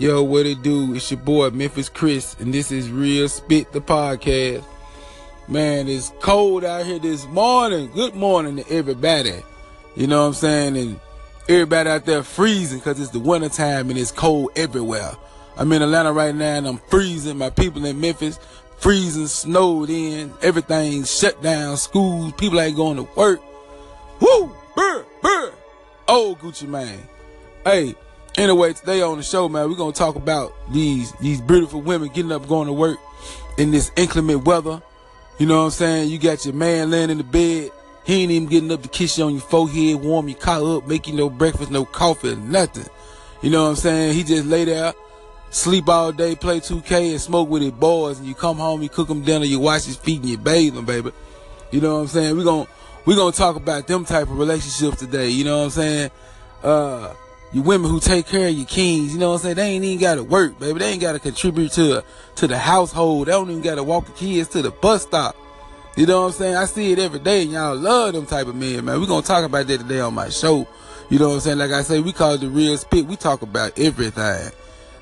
Yo, what it do? It's your boy Memphis Chris, and this is Real Spit the podcast. Man, it's cold out here this morning. Good morning to everybody. You know what I'm saying? And everybody out there freezing because it's the winter time and it's cold everywhere. I'm in Atlanta right now and I'm freezing. My people in Memphis freezing, snowed in, everything shut down, schools, people ain't going to work. Woo! Brr, brr. Oh, Gucci Mane. Hey, anyway, today on the show, man, we're gonna talk about these these beautiful women getting up, going to work in this inclement weather. You know what I'm saying? You got your man laying in the bed. He ain't even getting up to kiss you on your forehead, warm your collar up, you no breakfast, no coffee, nothing. You know what I'm saying? He just lay there, sleep all day, play 2K, and smoke with his boys. And you come home, you cook him dinner, you wash his feet, and you bathe him, baby. You know what I'm saying? We're gonna we're gonna talk about them type of relationships today. You know what I'm saying? Uh, you women who take care of your kings, you know what I'm saying? They ain't even gotta work, baby. They ain't gotta contribute to to the household. They don't even gotta walk the kids to the bus stop. You know what I'm saying? I see it every day, and y'all love them type of men, man. We're gonna talk about that today on my show. You know what I'm saying? Like I say, we call it the real spit. We talk about everything.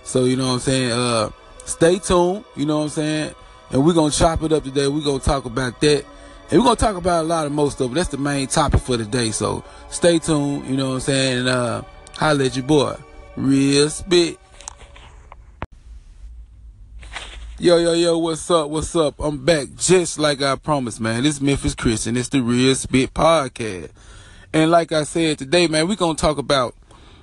So you know what I'm saying? Uh, stay tuned. You know what I'm saying? And we're gonna chop it up today. We're gonna talk about that. And we're gonna talk about a lot of most of it. That's the main topic for today. So stay tuned, you know what I'm saying? And uh holla at your boy. Real spit. Yo, yo, yo, what's up? What's up? I'm back just like I promised, man. This is Memphis Chris and it's the Real Spit Podcast. And like I said today, man, we're gonna talk about,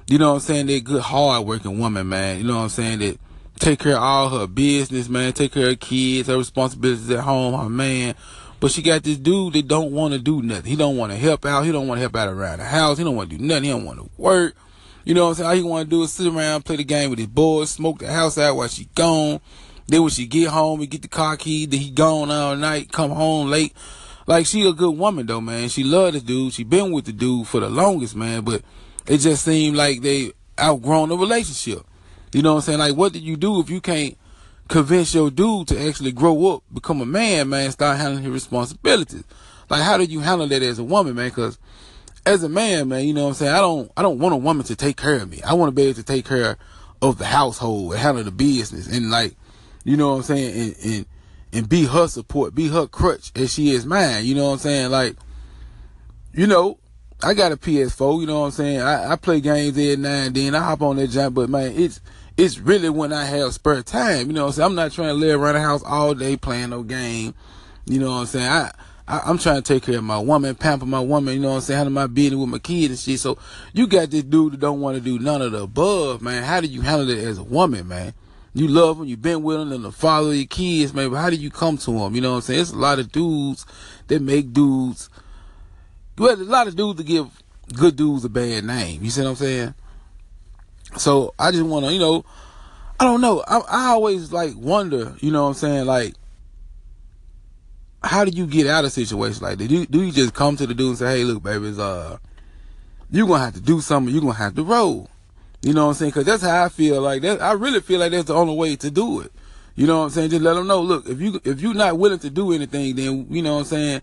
you know what I'm saying, that good hard working woman, man. You know what I'm saying? That take care of all her business, man, take care of her kids, her responsibilities at home, her man. But she got this dude that don't want to do nothing. He don't want to help out. He don't want to help out around the house. He don't want to do nothing. He don't want to work. You know what I'm saying? All he want to do is sit around, play the game with his boys, smoke the house out while she gone. Then when she get home, he get the car key. Then he gone all night, come home late. Like she a good woman though, man. She love this dude. She been with the dude for the longest, man. But it just seemed like they outgrown the relationship. You know what I'm saying? Like what do you do if you can't convince your dude to actually grow up, become a man, man, start handling his responsibilities? Like how do you handle that as a woman, man? Cause as a man, man, you know what I'm saying? I don't I don't want a woman to take care of me. I want to be able to take care of the household and handle the business and like you know what I'm saying, and, and and be her support, be her crutch as she is mine. You know what I'm saying? Like, you know, I got a PS4. You know what I'm saying? I, I play games every now and then. I hop on that jump, but man, it's it's really when I have spare time. You know what I'm saying? I'm not trying to live around the house all day playing no game. You know what I'm saying? I, I am trying to take care of my woman, pamper my woman. You know what I'm saying? Handle my business with my kid and shit. So you got this dude that don't want to do none of the above, man. How do you handle it as a woman, man? You love them, you've been with them, and the father of your kids, man. But how do you come to them? You know what I'm saying? It's a lot of dudes that make dudes. Well, a lot of dudes that give good dudes a bad name. You see what I'm saying? So I just want to, you know, I don't know. I, I always like wonder, you know what I'm saying? Like, how do you get out of situations like that? Do, do you just come to the dude and say, hey, look, baby, it's, uh, you're going to have to do something. You're going to have to roll. You know what I'm saying? Cause that's how I feel like that. I really feel like that's the only way to do it. You know what I'm saying? Just let them know, look, if you, if you're not willing to do anything, then, you know what I'm saying?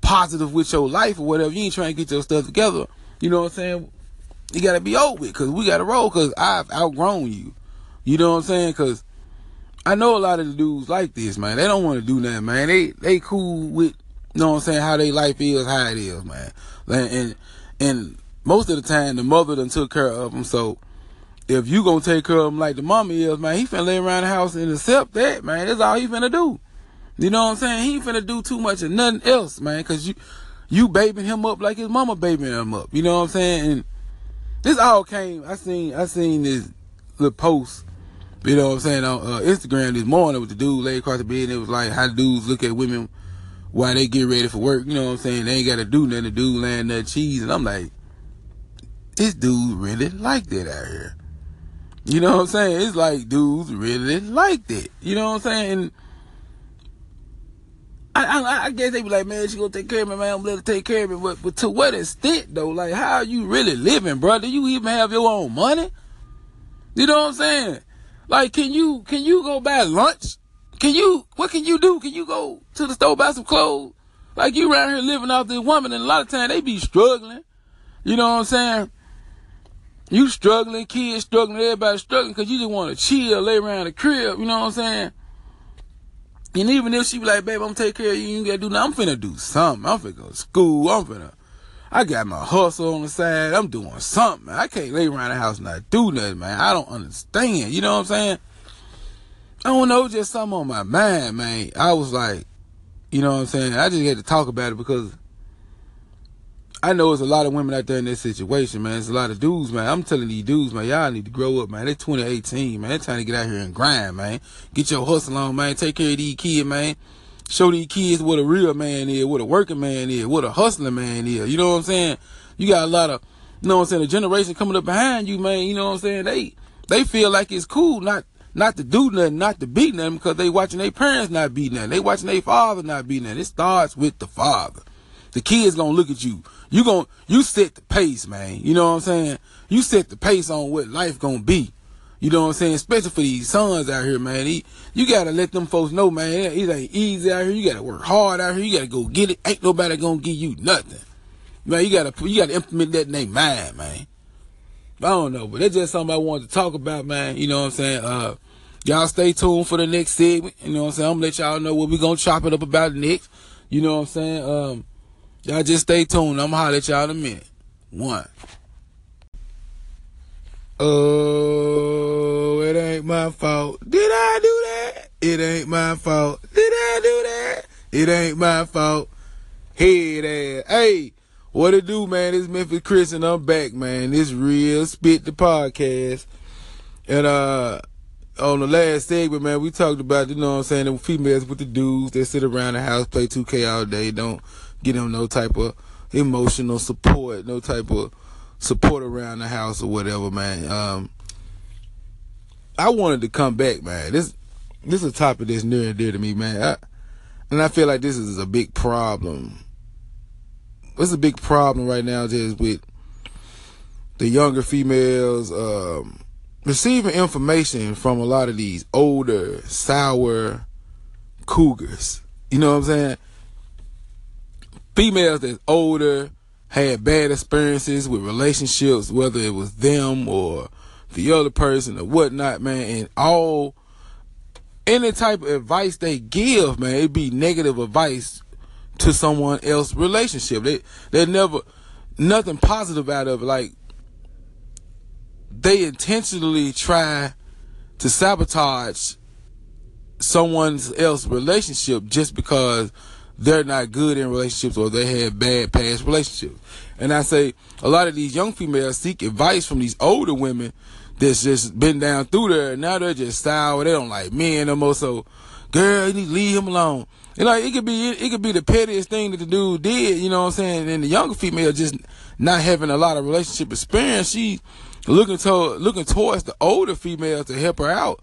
Positive with your life or whatever. You ain't trying to get your stuff together. You know what I'm saying? You gotta be over it. Cause we gotta roll. Cause I've outgrown you. You know what I'm saying? Cause I know a lot of the dudes like this, man. They don't want to do nothing, man. They, they cool with, you know what I'm saying? How their life is, how it is, man. And, and, and most of the time, the mother done took care of them. So, if you gonna take care of them like the mama is, man, he finna lay around the house and accept that, man. That's all he finna do. You know what I'm saying? He finna do too much of nothing else, man, cause you, you babying him up like his mama babying him up. You know what I'm saying? And this all came, I seen, I seen this little post, you know what I'm saying, on uh, Instagram this morning with the dude laid across the bed and it was like how dudes look at women while they get ready for work. You know what I'm saying? They ain't gotta do nothing. The dude laying that cheese and I'm like, this dude really like that out here. You know what I'm saying? It's like dudes really liked it. You know what I'm saying? I, I, I guess they be like, man, she gonna take care of me, man. I'm her take care of me. But, but to what extent though? Like, how are you really living, bro? Do you even have your own money? You know what I'm saying? Like, can you can you go buy lunch? Can you what can you do? Can you go to the store buy some clothes? Like you around here living off this woman, and a lot of time they be struggling. You know what I'm saying? You struggling, kids struggling, everybody struggling because you just want to chill, lay around the crib, you know what I'm saying? And even if she be like, babe, I'm gonna take care of you, you ain't gotta do nothing, I'm finna do something. I'm finna go to school, I'm finna, I got my hustle on the side, I'm doing something, man. I can't lay around the house and not do nothing, man. I don't understand, you know what I'm saying? I don't know, just something on my mind, man. I was like, you know what I'm saying? I just had to talk about it because I know there's a lot of women out there in this situation, man. There's a lot of dudes, man. I'm telling these dudes, man, y'all need to grow up, man. It's 2018, man. It's time to get out here and grind, man. Get your hustle on, man. Take care of these kids, man. Show these kids what a real man is, what a working man is, what a hustling man is. You know what I'm saying? You got a lot of, you know what I'm saying, a generation coming up behind you, man. You know what I'm saying? They, they feel like it's cool not, not to do nothing, not to beat nothing because they watching their parents not beat nothing. They watching their father not beat nothing. It starts with the father. The kids gonna look at you you gon' you set the pace, man. You know what I'm saying? You set the pace on what life gonna be. You know what I'm saying? Especially for these sons out here, man. He, you gotta let them folks know, man. It ain't easy out here. You gotta work hard out here. You gotta go get it. Ain't nobody gonna give you nothing. Man, you gotta you gotta implement that in their mind, man. I don't know, but that's just something I wanted to talk about, man. You know what I'm saying? Uh, y'all stay tuned for the next segment. You know what I'm saying? I'm gonna let y'all know what we gonna chop it up about next. You know what I'm saying? Um, Y'all just stay tuned. I'm gonna holler at y'all in a minute. One. Oh, it ain't my fault. Did I do that? It ain't my fault. Did I do that? It ain't my fault. Head ass. Hey, what it do, man? It's Memphis Chris and I'm back, man. This real spit the podcast. And uh on the last segment, man, we talked about, you know what I'm saying, the females with the dudes that sit around the house, play 2K all day, don't get them no type of emotional support, no type of support around the house or whatever, man. Um, I wanted to come back, man. This this is a topic that's near and dear to me, man. I, and I feel like this is a big problem. It's a big problem right now, just with the younger females um, receiving information from a lot of these older, sour cougars. You know what I'm saying? females that's older had bad experiences with relationships, whether it was them or the other person or whatnot, man, and all any type of advice they give, man, it be negative advice to someone else's relationship. They they never nothing positive out of it. Like they intentionally try to sabotage someone else's relationship just because they're not good in relationships or they had bad past relationships. And I say a lot of these young females seek advice from these older women that's just been down through there. And now they're just sour. They don't like men no more. So, girl, you need to leave him alone. And like it could be it could be the pettiest thing that the dude did, you know what I'm saying? And the younger female just not having a lot of relationship experience, she looking to looking towards the older female to help her out.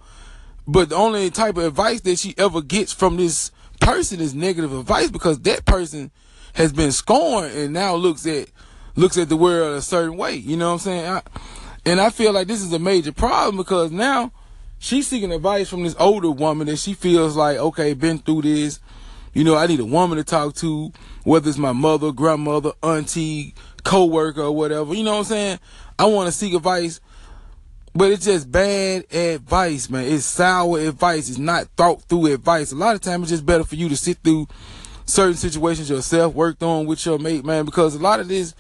But the only type of advice that she ever gets from this person is negative advice because that person has been scorned and now looks at looks at the world a certain way. You know what I'm saying? I, and I feel like this is a major problem because now she's seeking advice from this older woman that she feels like, okay, been through this. You know, I need a woman to talk to, whether it's my mother, grandmother, auntie, co-worker, or whatever. You know what I'm saying? I want to seek advice but it's just bad advice, man. It's sour advice. It's not thought through advice. A lot of times it's just better for you to sit through certain situations yourself, worked on with your mate, man, because a lot of this,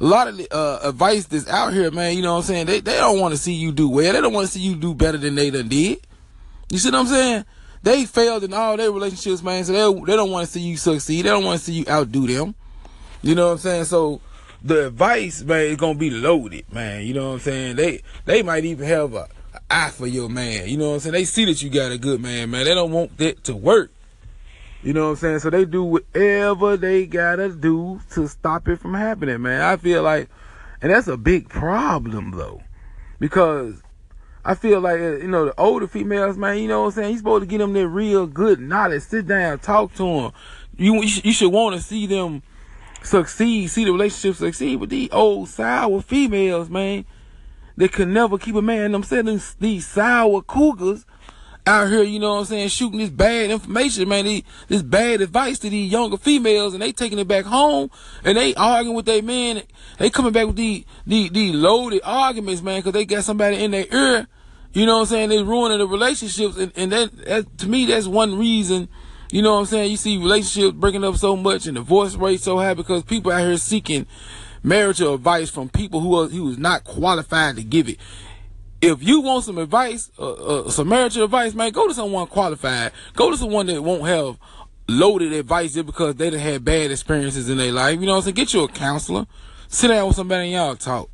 a lot of the, uh, advice that's out here, man, you know what I'm saying? They, they don't want to see you do well. They don't want to see you do better than they done did. You see what I'm saying? They failed in all their relationships, man, so they, they don't want to see you succeed. They don't want to see you outdo them. You know what I'm saying? So, the advice, man, is gonna be loaded, man. You know what I'm saying? They they might even have a, a eye for your man. You know what I'm saying? They see that you got a good man, man. They don't want that to work. You know what I'm saying? So they do whatever they gotta do to stop it from happening, man. I feel like, and that's a big problem though, because I feel like uh, you know the older females, man. You know what I'm saying? You supposed to get them that real good knowledge. Sit down, talk to them. You you should want to see them succeed, see the relationship succeed with these old sour females, man. They could never keep a man. I'm saying these sour cougars out here, you know what I'm saying, shooting this bad information, man, this bad advice to these younger females, and they taking it back home, and they arguing with their men. They coming back with the the the loaded arguments, man, because they got somebody in their ear. You know what I'm saying? They ruining the relationships, and, and that, that to me, that's one reason. You know what I'm saying? You see relationships breaking up so much, and divorce rate so high because people out here seeking marital advice from people who are who is not qualified to give it if you want some advice, uh, uh, some marital advice, man, go to someone qualified. Go to someone that won't have loaded advice just because they done had bad experiences in their life. You know what I'm saying? Get you a counselor. Sit down with somebody and y'all talk.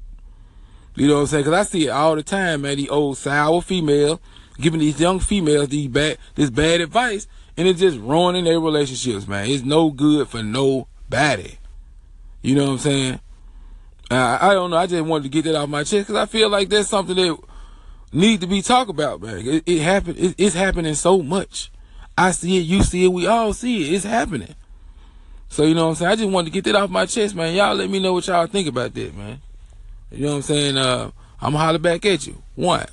You know what I'm saying? Cause I see it all the time, man. The old sour female giving these young females these bad, this bad advice, and it's just ruining their relationships, man. It's no good for nobody. You know what I'm saying? Uh, I don't know. I just wanted to get that off my chest because I feel like that's something that need to be talked about, man. It, it happened. It, it's happening so much. I see it. You see it. We all see it. It's happening. So you know what I'm saying. I just wanted to get that off my chest, man. Y'all let me know what y'all think about that, man. You know what I'm saying. Uh, I'm holler back at you. One.